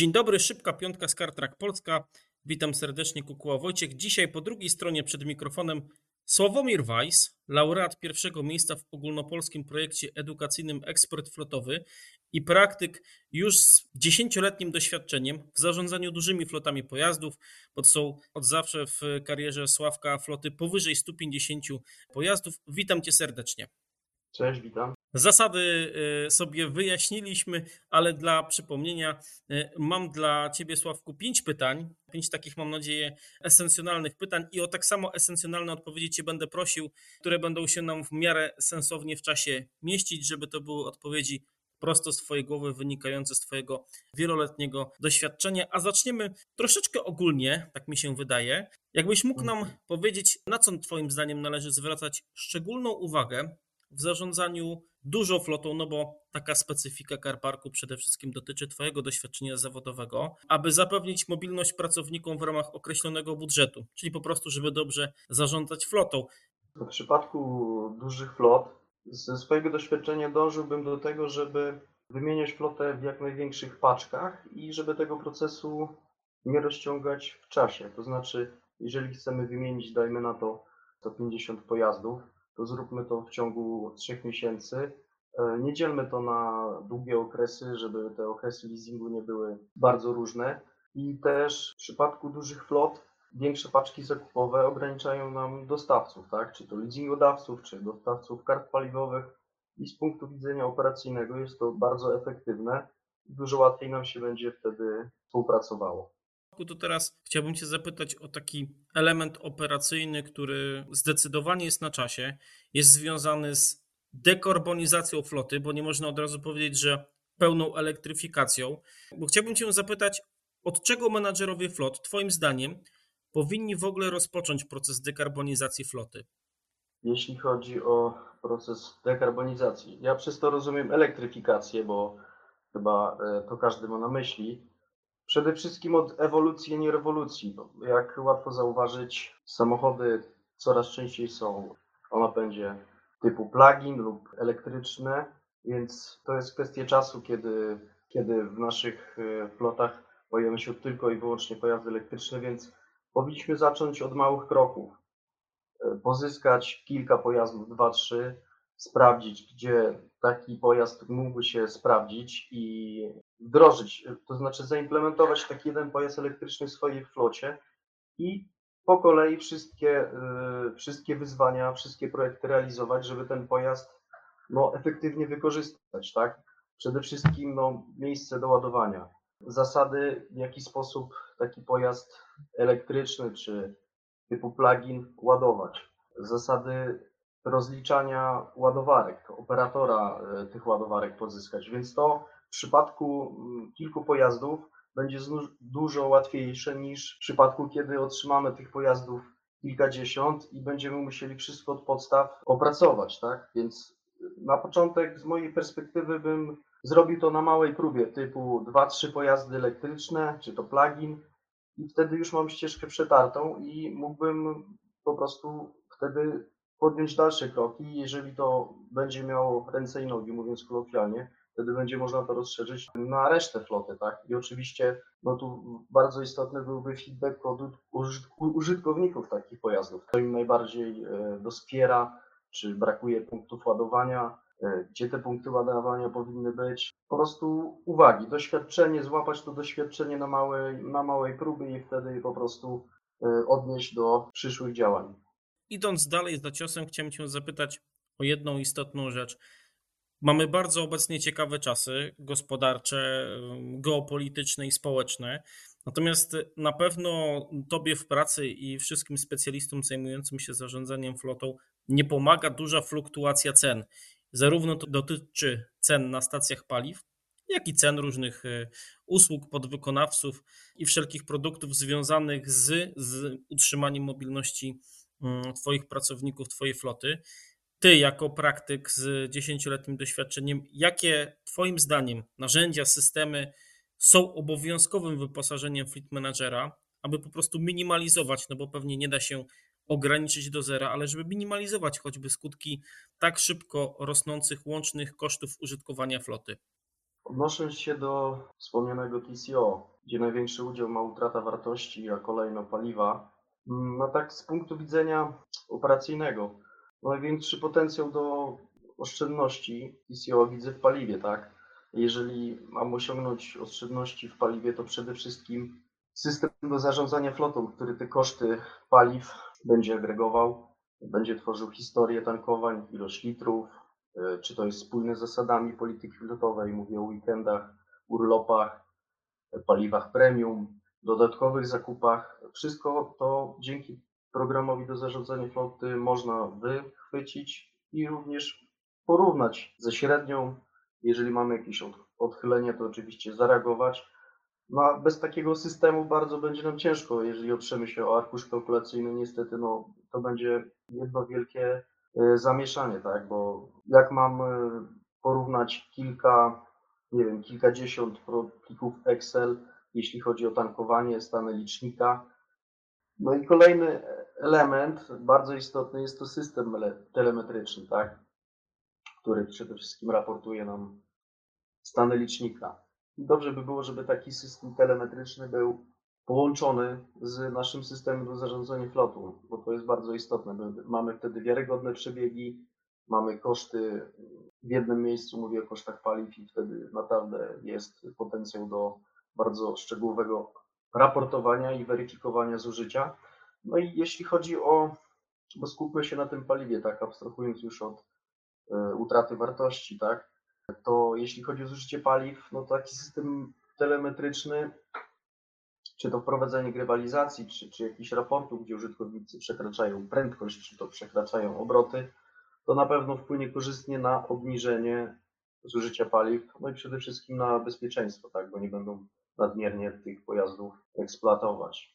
Dzień dobry, szybka piątka z Kartrak Polska. Witam serdecznie, Kukuła Wojciech. Dzisiaj po drugiej stronie przed mikrofonem Sławomir Weiss, laureat pierwszego miejsca w ogólnopolskim projekcie edukacyjnym Ekspert Flotowy i praktyk już z dziesięcioletnim doświadczeniem w zarządzaniu dużymi flotami pojazdów, bo są od zawsze w karierze Sławka floty powyżej 150 pojazdów. Witam Cię serdecznie. Cześć, witam. Zasady y, sobie wyjaśniliśmy, ale dla przypomnienia y, mam dla Ciebie, Sławku, pięć pytań. Pięć takich, mam nadzieję, esencjonalnych pytań i o tak samo esencjonalne odpowiedzi Cię będę prosił, które będą się nam w miarę sensownie w czasie mieścić, żeby to były odpowiedzi prosto z Twojej głowy, wynikające z Twojego wieloletniego doświadczenia. A zaczniemy troszeczkę ogólnie, tak mi się wydaje. Jakbyś mógł nam mhm. powiedzieć, na co Twoim zdaniem należy zwracać szczególną uwagę w zarządzaniu dużą flotą, no bo taka specyfika Carparku przede wszystkim dotyczy Twojego doświadczenia zawodowego, aby zapewnić mobilność pracownikom w ramach określonego budżetu, czyli po prostu, żeby dobrze zarządzać flotą. W przypadku dużych flot, ze swojego doświadczenia dążyłbym do tego, żeby wymieniać flotę w jak największych paczkach i żeby tego procesu nie rozciągać w czasie. To znaczy, jeżeli chcemy wymienić, dajmy na to 150 pojazdów, to zróbmy to w ciągu trzech miesięcy. E, nie dzielmy to na długie okresy, żeby te okresy leasingu nie były bardzo różne. I też w przypadku dużych flot większe paczki zakupowe ograniczają nam dostawców, tak? czy to leasingodawców, czy dostawców kart paliwowych. I z punktu widzenia operacyjnego jest to bardzo efektywne. Dużo łatwiej nam się będzie wtedy współpracowało to teraz chciałbym Cię zapytać o taki element operacyjny, który zdecydowanie jest na czasie, jest związany z dekarbonizacją floty, bo nie można od razu powiedzieć, że pełną elektryfikacją. Bo chciałbym Cię zapytać, od czego menadżerowie flot, Twoim zdaniem, powinni w ogóle rozpocząć proces dekarbonizacji floty? Jeśli chodzi o proces dekarbonizacji, ja przez to rozumiem elektryfikację, bo chyba e, to każdy ma na myśli. Przede wszystkim od ewolucji, a nie rewolucji. Jak łatwo zauważyć, samochody coraz częściej są o napędzie typu plug-in lub elektryczne, więc to jest kwestia czasu, kiedy, kiedy w naszych e, flotach pojawią się tylko i wyłącznie pojazdy elektryczne, więc powinniśmy zacząć od małych kroków. E, pozyskać kilka pojazdów, dwa, trzy, sprawdzić, gdzie taki pojazd mógłby się sprawdzić i wdrożyć, to znaczy zaimplementować taki jeden pojazd elektryczny w swojej flocie i po kolei wszystkie, y, wszystkie wyzwania, wszystkie projekty realizować, żeby ten pojazd no, efektywnie wykorzystać, tak? Przede wszystkim no, miejsce do ładowania. Zasady, w jaki sposób taki pojazd elektryczny czy typu plug-in ładować. Zasady rozliczania ładowarek, operatora e, tych ładowarek pozyskać. Więc to w przypadku mm, kilku pojazdów będzie dużo łatwiejsze niż w przypadku, kiedy otrzymamy tych pojazdów kilkadziesiąt i będziemy musieli wszystko od podstaw opracować, tak? Więc na początek z mojej perspektywy bym zrobił to na małej próbie, typu 2-3 pojazdy elektryczne, czy to plug-in i wtedy już mam ścieżkę przetartą i mógłbym po prostu wtedy podjąć dalsze kroki. Jeżeli to będzie miało ręce i nogi, mówiąc kolokwialnie, wtedy będzie można to rozszerzyć na resztę floty, tak? I oczywiście, no tu bardzo istotny byłby feedback od użytkowników takich pojazdów. To im najbardziej e, doskwiera, czy brakuje punktów ładowania, e, gdzie te punkty ładowania powinny być. Po prostu uwagi, doświadczenie, złapać to doświadczenie na małej, na małej próbie i wtedy po prostu e, odnieść do przyszłych działań. Idąc dalej za ciosem, chciałem Cię zapytać o jedną istotną rzecz. Mamy bardzo obecnie ciekawe czasy gospodarcze, geopolityczne i społeczne. Natomiast na pewno Tobie w pracy i wszystkim specjalistom zajmującym się zarządzaniem flotą nie pomaga duża fluktuacja cen. Zarówno to dotyczy cen na stacjach paliw, jak i cen różnych e, usług, podwykonawców i wszelkich produktów związanych z, z utrzymaniem mobilności Mm, twoich pracowników, Twojej floty. Ty, jako praktyk z dziesięcioletnim doświadczeniem, jakie Twoim zdaniem narzędzia, systemy są obowiązkowym wyposażeniem fleet managera, aby po prostu minimalizować, no bo pewnie nie da się ograniczyć do zera, ale żeby minimalizować choćby skutki tak szybko rosnących łącznych kosztów użytkowania floty? Odnosząc się do wspomnianego TCO, gdzie największy udział ma utrata wartości, a kolejno paliwa, no tak z punktu widzenia operacyjnego, największy potencjał do oszczędności TCO widzę w paliwie, tak? Jeżeli mam osiągnąć oszczędności w paliwie, to przede wszystkim system do zarządzania flotą, który te koszty paliw będzie agregował, będzie tworzył historię tankowań, ilość litrów, e, czy to jest spójne z zasadami polityki flotowej, mówię o weekendach, urlopach, paliwach premium, dodatkowych zakupach. Wszystko to dzięki programowi do zarządzania floty można wychwycić i również porównać ze średnią. Jeżeli mamy jakieś odchylenie, to oczywiście zareagować. No, bez takiego systemu bardzo będzie nam ciężko, jeżeli oprzemy się o arkusz kalkulacyjny, niestety no, to będzie jedno wielkie e, zamieszanie, tak, bo jak mam e, porównać kilka, nie wiem, kilkadziesiąt plików Excel, jeśli chodzi o tankowanie, stany licznika. No i kolejny element bardzo istotny jest to system telemetryczny, tak, który przede wszystkim raportuje nam stany licznika. Dobrze by było, żeby taki system telemetryczny był połączony z naszym systemem do zarządzania flotą, bo to jest bardzo istotne. Mamy wtedy wiarygodne przebiegi, mamy koszty w jednym miejscu, mówię o kosztach paliw i wtedy naprawdę jest potencjał do bardzo szczegółowego raportowania i weryfikowania zużycia. No i jeśli chodzi o, bo skupmy się na tym paliwie, tak, abstrahując już od y, utraty wartości, tak, to jeśli chodzi o zużycie paliw, no to taki system telemetryczny, czy to wprowadzenie grywalizacji, czy, czy jakichś raportów, gdzie użytkownicy przekraczają prędkość, czy to przekraczają obroty, to na pewno wpłynie korzystnie na obniżenie zużycia paliw, no i przede wszystkim na bezpieczeństwo, tak, bo nie będą nadmiernie tych pojazdów eksploatować.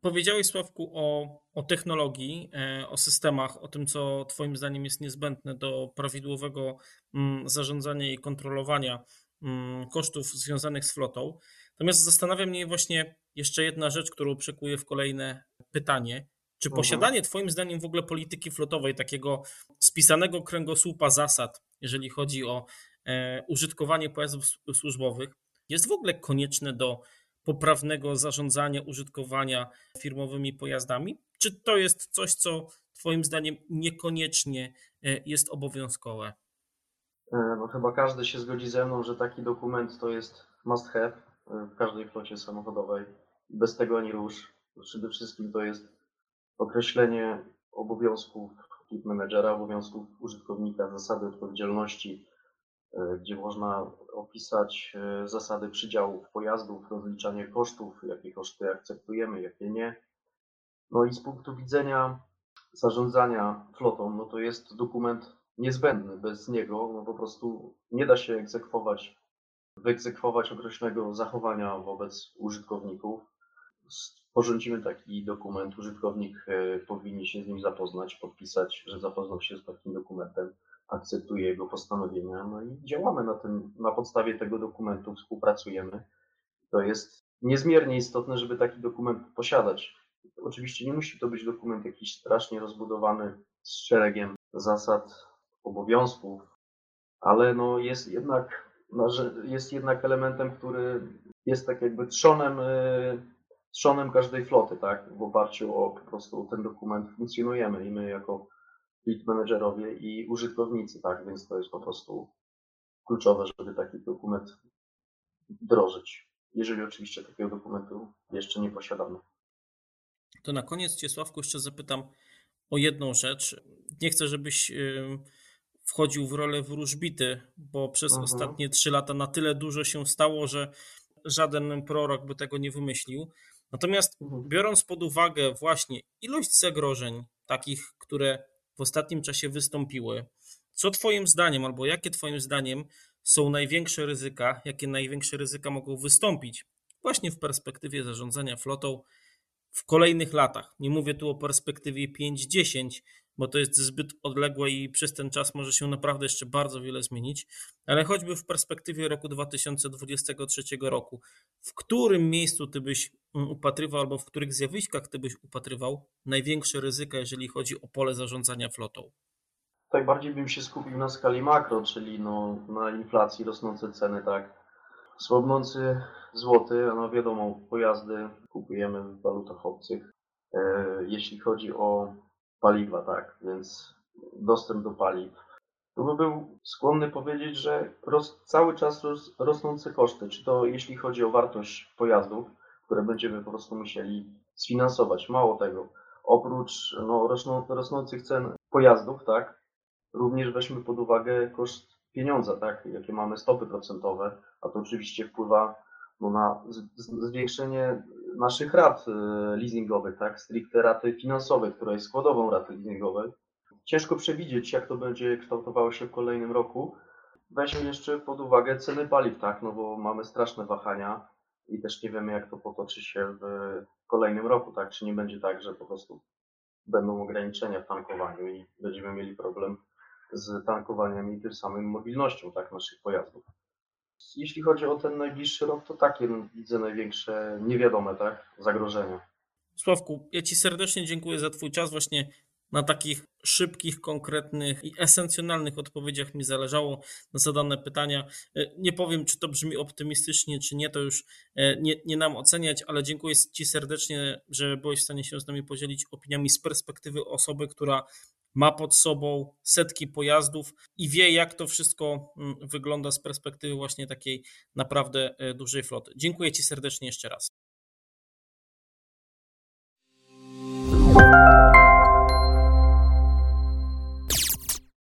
Powiedziałeś, Sławku, o, o technologii, e, o systemach, o tym, co Twoim zdaniem jest niezbędne do prawidłowego mm, zarządzania i kontrolowania mm, kosztów związanych z flotą. Natomiast zastanawia mnie właśnie jeszcze jedna rzecz, którą przekuję w kolejne pytanie. Czy mhm. posiadanie Twoim zdaniem w ogóle polityki flotowej, takiego spisanego kręgosłupa zasad, jeżeli chodzi o e, użytkowanie pojazdów służbowych, jest w ogóle konieczne do poprawnego zarządzania, użytkowania firmowymi pojazdami? Czy to jest coś, co Twoim zdaniem niekoniecznie e, jest obowiązkowe? E, no chyba każdy się zgodzi ze mną, że taki dokument to jest must have e, w każdej flocie samochodowej. Bez tego ani rusz. Przede wszystkim to jest określenie obowiązków fleet managera, obowiązków użytkownika, zasady odpowiedzialności, gdzie można opisać e, zasady przydziałów pojazdów, rozliczanie kosztów, jakie koszty akceptujemy, jakie nie. No i z punktu widzenia zarządzania flotą, no to jest dokument niezbędny. Bez niego no po prostu nie da się egzekwować, wyegzekwować określonego zachowania wobec użytkowników. Sporządzimy taki dokument, użytkownik e, powinien się z nim zapoznać, podpisać, że zapoznał się z takim dokumentem akceptuje jego postanowienia, no i działamy na tym, na podstawie tego dokumentu współpracujemy. To jest niezmiernie istotne, żeby taki dokument posiadać. Oczywiście nie musi to być dokument jakiś strasznie rozbudowany z szeregiem zasad, obowiązków, ale no jest jednak, jest jednak elementem, który jest tak jakby trzonem, y, trzonem każdej floty, tak? W oparciu o po prostu ten dokument funkcjonujemy i my jako lead managerowie i użytkownicy, tak? Więc to jest po prostu kluczowe, żeby taki dokument wdrożyć. Jeżeli oczywiście takiego dokumentu jeszcze nie posiadamy. To na koniec Cię, Sławku, jeszcze zapytam o jedną rzecz. Nie chcę, żebyś wchodził w rolę wróżbity, bo przez mhm. ostatnie trzy lata na tyle dużo się stało, że żaden prorok by tego nie wymyślił. Natomiast mhm. biorąc pod uwagę właśnie ilość zagrożeń, takich, które w ostatnim czasie wystąpiły. Co Twoim zdaniem, albo jakie Twoim zdaniem są największe ryzyka, jakie największe ryzyka mogą wystąpić właśnie w perspektywie zarządzania flotą w kolejnych latach? Nie mówię tu o perspektywie 5-10, bo to jest zbyt odległe i przez ten czas może się naprawdę jeszcze bardzo wiele zmienić, ale choćby w perspektywie roku 2023 roku, w którym miejscu ty byś mm, upatrywał albo w których zjawiskach ty byś upatrywał największe ryzyka, jeżeli chodzi o pole zarządzania flotą? Tutaj bardziej bym się skupił na skali makro, czyli no, na inflacji, rosnące ceny, tak. Słabnący złoty, no wiadomo, pojazdy kupujemy w walutach obcych. E, jeśli chodzi o paliwa, tak, więc dostęp do paliw. To by był skłonny powiedzieć, że ros, cały czas ros, rosnące koszty, czy to jeśli chodzi o wartość pojazdów, które będziemy po prostu musieli sfinansować. Mało tego, oprócz no, rosną, rosnących cen pojazdów, tak, również weźmy pod uwagę koszt pieniądza, tak, jakie mamy stopy procentowe, a to oczywiście wpływa no, na zwiększenie naszych rat y, leasingowych, tak, stricte raty finansowej, która jest składową raty leasingowej. Ciężko przewidzieć, jak to będzie kształtowało się w kolejnym roku. Weźmy jeszcze pod uwagę ceny paliw, tak, no bo mamy straszne wahania i też nie wiemy, jak to potoczy się w kolejnym roku, tak, czy nie będzie tak, że po prostu będą ograniczenia w tankowaniu i będziemy mieli problem z tankowaniem i tym samym mobilnością tak, naszych pojazdów. Jeśli chodzi o ten najbliższy rok, to takie no, widzę największe niewiadome tak, zagrożenia. Sławku, ja Ci serdecznie dziękuję za Twój czas. Właśnie na takich szybkich, konkretnych i esencjonalnych odpowiedziach mi zależało na zadane pytania. E, nie powiem, czy to brzmi optymistycznie, czy nie, to już e, nie, nie nam oceniać, ale dziękuję Ci serdecznie, że byłeś w stanie się z nami podzielić opiniami z perspektywy osoby, która ma pod sobą setki pojazdów i wie, jak to wszystko mm, wygląda z perspektywy właśnie takiej naprawdę e, dużej floty. Dziękuję Ci serdecznie jeszcze raz.